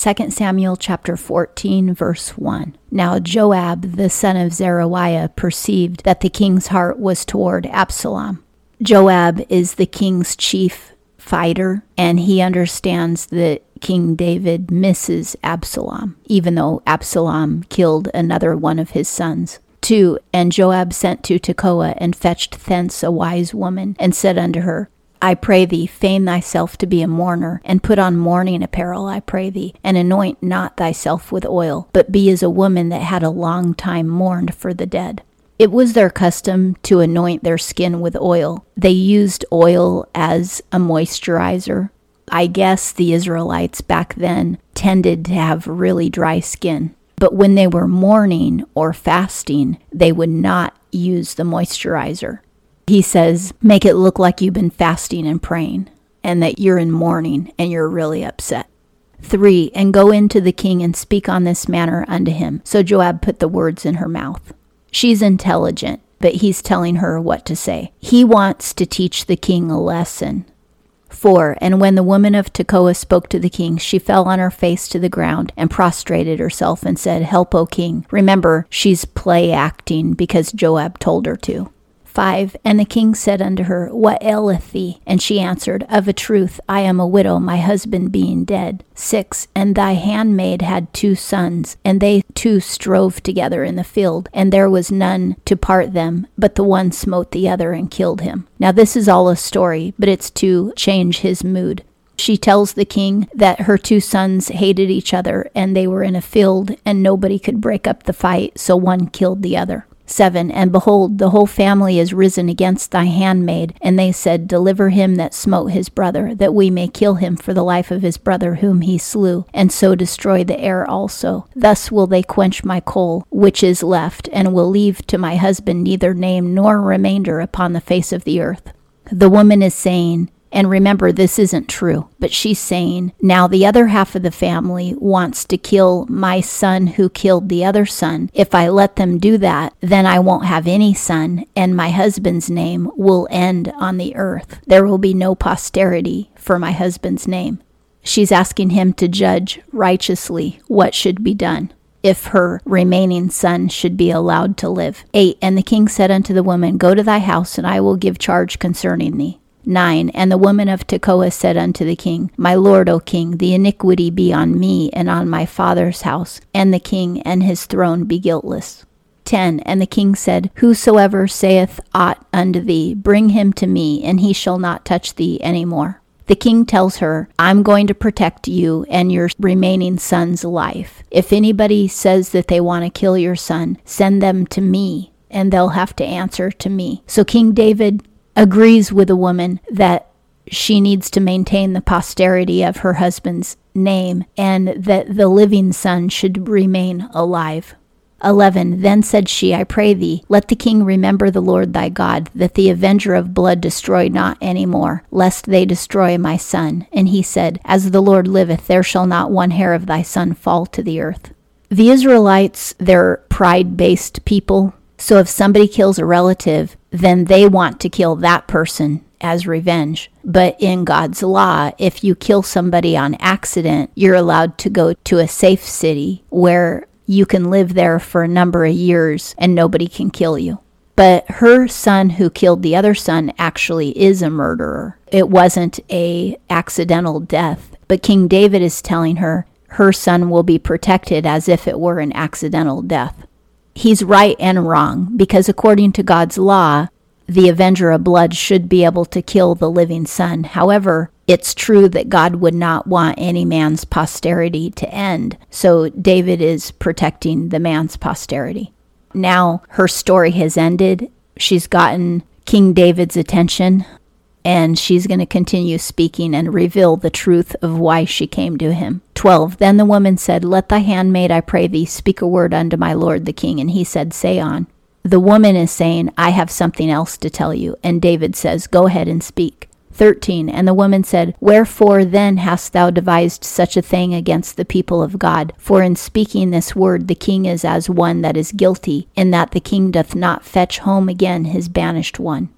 2 Samuel chapter 14 verse 1. Now Joab the son of Zeruiah perceived that the king's heart was toward Absalom. Joab is the king's chief fighter and he understands that King David misses Absalom, even though Absalom killed another one of his sons. 2. And Joab sent to Tekoa and fetched thence a wise woman, and said unto her, I pray thee, feign thyself to be a mourner, and put on mourning apparel, I pray thee, and anoint not thyself with oil, but be as a woman that had a long time mourned for the dead. It was their custom to anoint their skin with oil. They used oil as a moisturizer. I guess the Israelites back then tended to have really dry skin. But when they were mourning or fasting, they would not use the moisturizer. He says, make it look like you've been fasting and praying and that you're in mourning and you're really upset. 3. And go into the king and speak on this manner unto him. So Joab put the words in her mouth. She's intelligent, but he's telling her what to say. He wants to teach the king a lesson. 4. And when the woman of Tekoa spoke to the king, she fell on her face to the ground and prostrated herself and said, Help, O king. Remember, she's play acting because Joab told her to. 5 And the king said unto her, What aileth thee? And she answered, Of a truth, I am a widow, my husband being dead. 6 And thy handmaid had two sons, and they two strove together in the field, and there was none to part them, but the one smote the other and killed him. Now, this is all a story, but it's to change his mood. She tells the king that her two sons hated each other and they were in a field and nobody could break up the fight, so one killed the other. 7 And behold, the whole family is risen against thy handmaid. And they said, Deliver him that smote his brother, that we may kill him for the life of his brother whom he slew, and so destroy the heir also. Thus will they quench my coal, which is left, and will leave to my husband neither name nor remainder upon the face of the earth. The woman is saying, and remember, this isn't true, but she's saying, now the other half of the family wants to kill my son who killed the other son. If I let them do that, then I won't have any son, and my husband's name will end on the earth. There will be no posterity for my husband's name. She's asking him to judge righteously what should be done if her remaining son should be allowed to live. 8. And the king said unto the woman, Go to thy house, and I will give charge concerning thee. 9 And the woman of Tekoa said unto the king, My lord, O king, the iniquity be on me and on my father's house, and the king and his throne be guiltless. 10 And the king said, Whosoever saith aught unto thee, bring him to me, and he shall not touch thee any more. The king tells her, I'm going to protect you and your remaining son's life. If anybody says that they want to kill your son, send them to me, and they'll have to answer to me. So King David agrees with a woman that she needs to maintain the posterity of her husband's name and that the living son should remain alive. 11 Then said she, I pray thee, let the king remember the Lord thy God, that the avenger of blood destroy not any more, lest they destroy my son. And he said, As the Lord liveth, there shall not one hair of thy son fall to the earth. The Israelites, they're pride based people. So if somebody kills a relative, then they want to kill that person as revenge. But in God's law, if you kill somebody on accident, you're allowed to go to a safe city where you can live there for a number of years and nobody can kill you. But her son who killed the other son actually is a murderer. It wasn't a accidental death. But King David is telling her her son will be protected as if it were an accidental death he's right and wrong because according to God's law, the avenger of blood should be able to kill the living son. However, it's true that God would not want any man's posterity to end. So David is protecting the man's posterity. Now her story has ended. She's gotten King David's attention and she's going to continue speaking and reveal the truth of why she came to him. 12. Then the woman said, Let thy handmaid, I pray thee, speak a word unto my lord the king. And he said, Say on. The woman is saying, I have something else to tell you. And David says, Go ahead and speak. 13. And the woman said, Wherefore then hast thou devised such a thing against the people of God? For in speaking this word, the king is as one that is guilty, in that the king doth not fetch home again his banished one.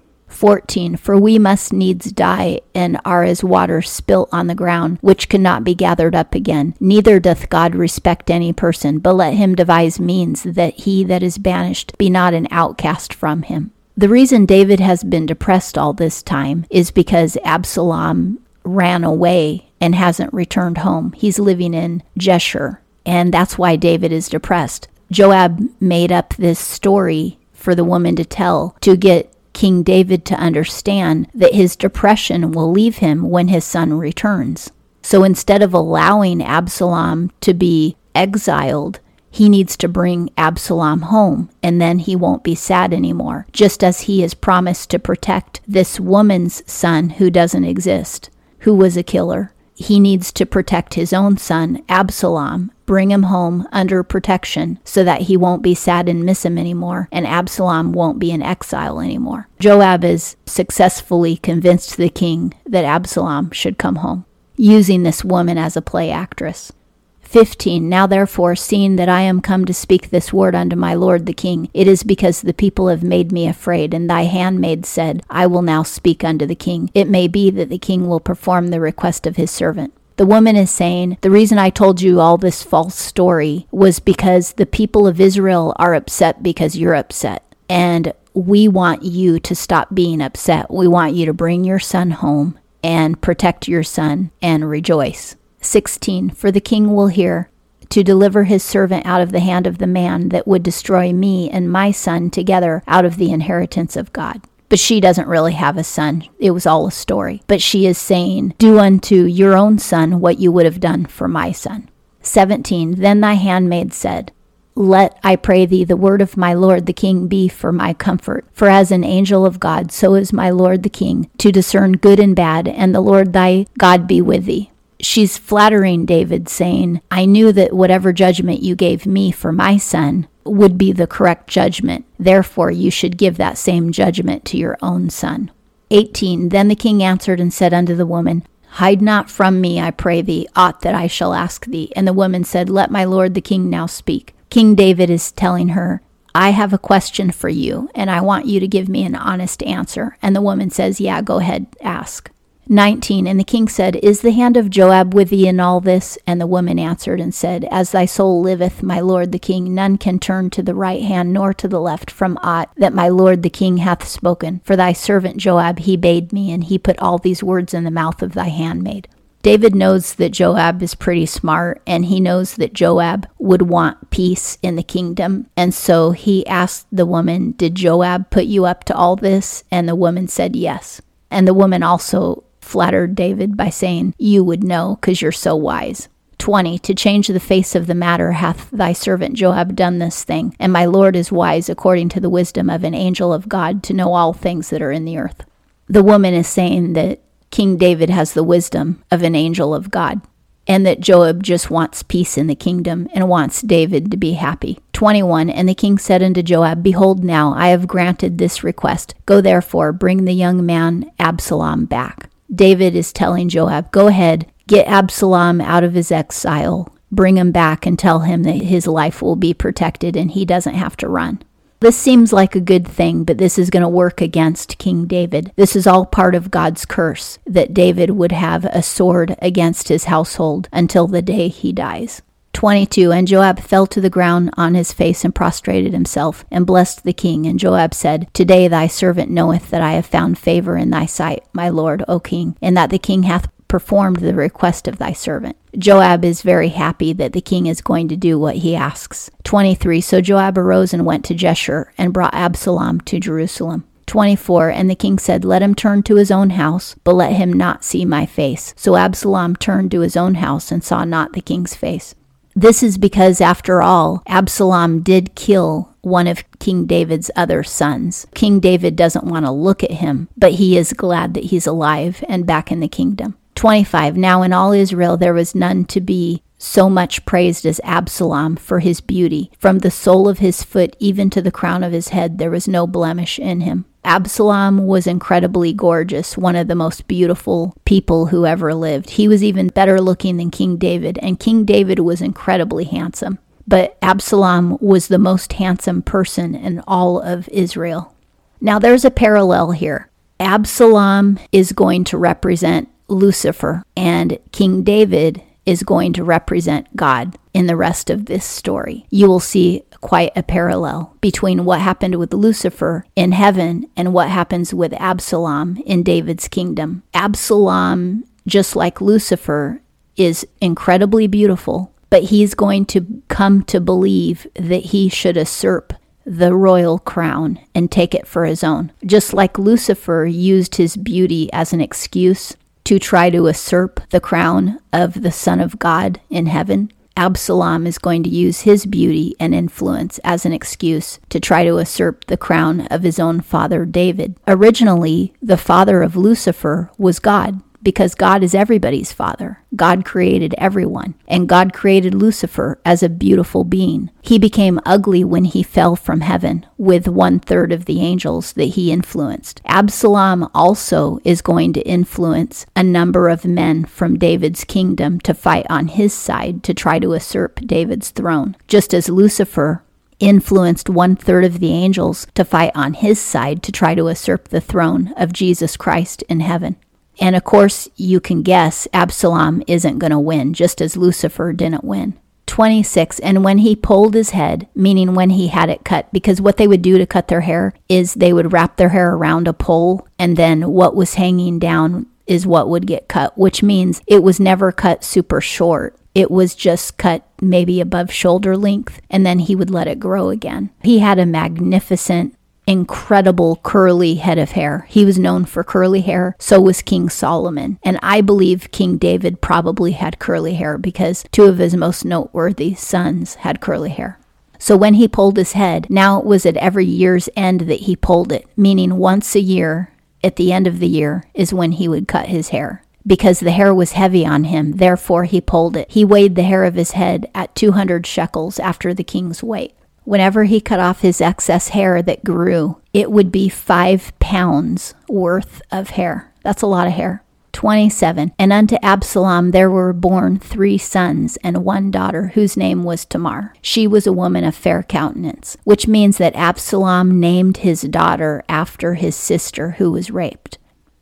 14 For we must needs die and are as water spilt on the ground, which cannot be gathered up again. Neither doth God respect any person, but let him devise means that he that is banished be not an outcast from him. The reason David has been depressed all this time is because Absalom ran away and hasn't returned home. He's living in Geshur, and that's why David is depressed. Joab made up this story for the woman to tell to get King David to understand that his depression will leave him when his son returns. So instead of allowing Absalom to be exiled, he needs to bring Absalom home, and then he won't be sad anymore, just as he has promised to protect this woman's son who doesn't exist, who was a killer. He needs to protect his own son, Absalom, bring him home under protection so that he won't be sad and miss him anymore, and Absalom won't be in exile anymore. Joab is successfully convinced the king that Absalom should come home, using this woman as a play actress. 15 Now therefore, seeing that I am come to speak this word unto my lord the king, it is because the people have made me afraid, and thy handmaid said, I will now speak unto the king. It may be that the king will perform the request of his servant. The woman is saying, The reason I told you all this false story was because the people of Israel are upset because you're upset. And we want you to stop being upset. We want you to bring your son home and protect your son and rejoice. 16 For the king will hear to deliver his servant out of the hand of the man that would destroy me and my son together out of the inheritance of God. But she doesn't really have a son. It was all a story. But she is saying, Do unto your own son what you would have done for my son. 17 Then thy handmaid said, let, I pray thee, the word of my Lord the King be for my comfort. For as an angel of God, so is my Lord the King, to discern good and bad, and the Lord thy God be with thee she's flattering David, saying, I knew that whatever judgment you gave me for my son would be the correct judgment. Therefore, you should give that same judgment to your own son. 18. Then the king answered and said unto the woman, Hide not from me, I pray thee, aught that I shall ask thee. And the woman said, Let my lord the king now speak. King David is telling her, I have a question for you, and I want you to give me an honest answer. And the woman says, Yeah, go ahead, ask. 19 And the king said, Is the hand of Joab with thee in all this? And the woman answered and said, As thy soul liveth, my lord the king, none can turn to the right hand nor to the left from aught that my lord the king hath spoken. For thy servant Joab he bade me, and he put all these words in the mouth of thy handmaid. David knows that Joab is pretty smart, and he knows that Joab would want peace in the kingdom. And so he asked the woman, Did Joab put you up to all this? And the woman said, Yes. And the woman also flattered David by saying, You would know, because you're so wise. 20 To change the face of the matter hath thy servant Joab done this thing, and my Lord is wise according to the wisdom of an angel of God to know all things that are in the earth. The woman is saying that King David has the wisdom of an angel of God, and that Joab just wants peace in the kingdom and wants David to be happy. 21 And the king said unto Joab, Behold, now I have granted this request. Go therefore, bring the young man Absalom back. David is telling Joab, Go ahead, get Absalom out of his exile, bring him back, and tell him that his life will be protected and he doesn't have to run. This seems like a good thing, but this is going to work against King David. This is all part of God's curse that David would have a sword against his household until the day he dies. 22 And Joab fell to the ground on his face and prostrated himself and blessed the king. And Joab said, Today thy servant knoweth that I have found favor in thy sight, my lord, O king, and that the king hath performed the request of thy servant. Joab is very happy that the king is going to do what he asks. 23 So Joab arose and went to Geshur and brought Absalom to Jerusalem. 24 And the king said, Let him turn to his own house, but let him not see my face. So Absalom turned to his own house and saw not the king's face. This is because, after all, Absalom did kill one of King David's other sons. King David doesn't want to look at him, but he is glad that he's alive and back in the kingdom. 25. Now in all Israel there was none to be so much praised as Absalom for his beauty. From the sole of his foot even to the crown of his head, there was no blemish in him. Absalom was incredibly gorgeous, one of the most beautiful people who ever lived. He was even better looking than King David, and King David was incredibly handsome. But Absalom was the most handsome person in all of Israel. Now, there's a parallel here. Absalom is going to represent Lucifer, and King David is going to represent God in the rest of this story. You will see quite a parallel between what happened with Lucifer in heaven and what happens with Absalom in David's kingdom. Absalom, just like Lucifer, is incredibly beautiful, but he's going to come to believe that he should usurp the royal crown and take it for his own. Just like Lucifer used his beauty as an excuse to try to usurp the crown of the Son of God in heaven, Absalom is going to use his beauty and influence as an excuse to try to usurp the crown of his own father David. Originally, the father of Lucifer was God, because God is everybody's father. God created everyone, and God created Lucifer as a beautiful being. He became ugly when he fell from heaven with one third of the angels that he influenced. Absalom also is going to influence a number of men from David's kingdom to fight on his side to try to usurp David's throne, just as Lucifer influenced one third of the angels to fight on his side to try to usurp the throne of Jesus Christ in heaven. And of course, you can guess Absalom isn't going to win, just as Lucifer didn't win. 26. And when he pulled his head, meaning when he had it cut, because what they would do to cut their hair is they would wrap their hair around a pole, and then what was hanging down is what would get cut, which means it was never cut super short. It was just cut maybe above shoulder length, and then he would let it grow again. He had a magnificent incredible curly head of hair. He was known for curly hair, so was King Solomon. And I believe King David probably had curly hair because two of his most noteworthy sons had curly hair. So when he pulled his head, now it was at every year's end that he pulled it, meaning once a year, at the end of the year, is when he would cut his hair. Because the hair was heavy on him, therefore he pulled it. He weighed the hair of his head at 200 shekels after the king's weight. Whenever he cut off his excess hair that grew, it would be five pounds worth of hair. That's a lot of hair. 27. And unto Absalom there were born three sons and one daughter, whose name was Tamar. She was a woman of fair countenance, which means that Absalom named his daughter after his sister who was raped.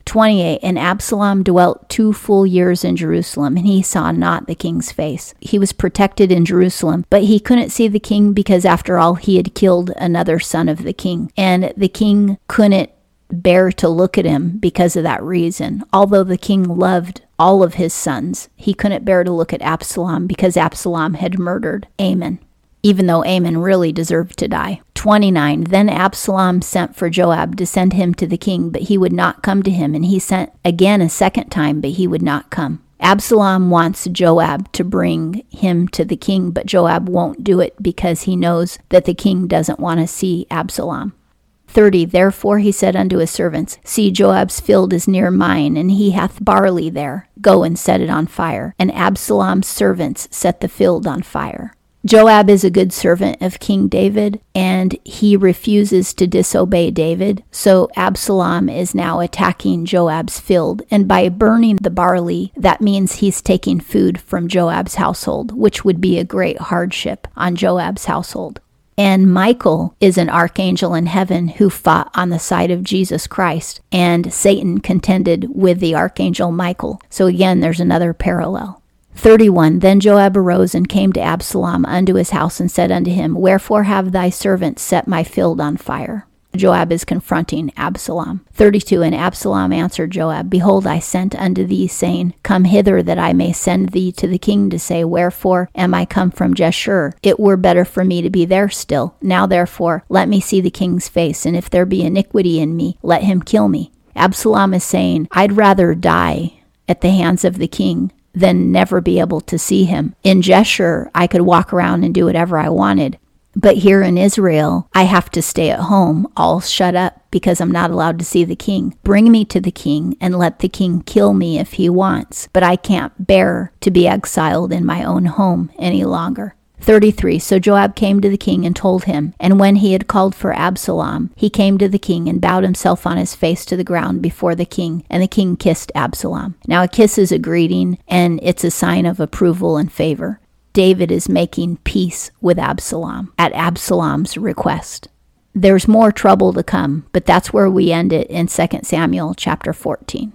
28 And Absalom dwelt two full years in Jerusalem, and he saw not the king's face. He was protected in Jerusalem, but he couldn't see the king because, after all, he had killed another son of the king. And the king couldn't bear to look at him because of that reason. Although the king loved all of his sons, he couldn't bear to look at Absalom because Absalom had murdered Amnon even though Amnon really deserved to die. 29. Then Absalom sent for Joab to send him to the king, but he would not come to him, and he sent again a second time, but he would not come. Absalom wants Joab to bring him to the king, but Joab won't do it because he knows that the king doesn't want to see Absalom. 30 Therefore he said unto his servants, See, Joab's field is near mine, and he hath barley there. Go and set it on fire. And Absalom's servants set the field on fire. Joab is a good servant of King David, and he refuses to disobey David. So Absalom is now attacking Joab's field. And by burning the barley, that means he's taking food from Joab's household, which would be a great hardship on Joab's household. And Michael is an archangel in heaven who fought on the side of Jesus Christ, and Satan contended with the archangel Michael. So again, there's another parallel. 31 Then Joab arose and came to Absalom unto his house and said unto him, Wherefore have thy servants set my field on fire? Joab is confronting Absalom. 32 And Absalom answered Joab, Behold, I sent unto thee, saying, Come hither, that I may send thee to the king to say, Wherefore am I come from Geshur? It were better for me to be there still. Now therefore, let me see the king's face, and if there be iniquity in me, let him kill me. Absalom is saying, I'd rather die at the hands of the king than never be able to see him. In Geshur, I could walk around and do whatever I wanted. But here in Israel, I have to stay at home, all shut up, because I'm not allowed to see the king. Bring me to the king and let the king kill me if he wants, but I can't bear to be exiled in my own home any longer. 33 So Joab came to the king and told him. And when he had called for Absalom, he came to the king and bowed himself on his face to the ground before the king. And the king kissed Absalom. Now, a kiss is a greeting, and it's a sign of approval and favor. David is making peace with Absalom at Absalom's request. There's more trouble to come, but that's where we end it in 2 Samuel chapter 14.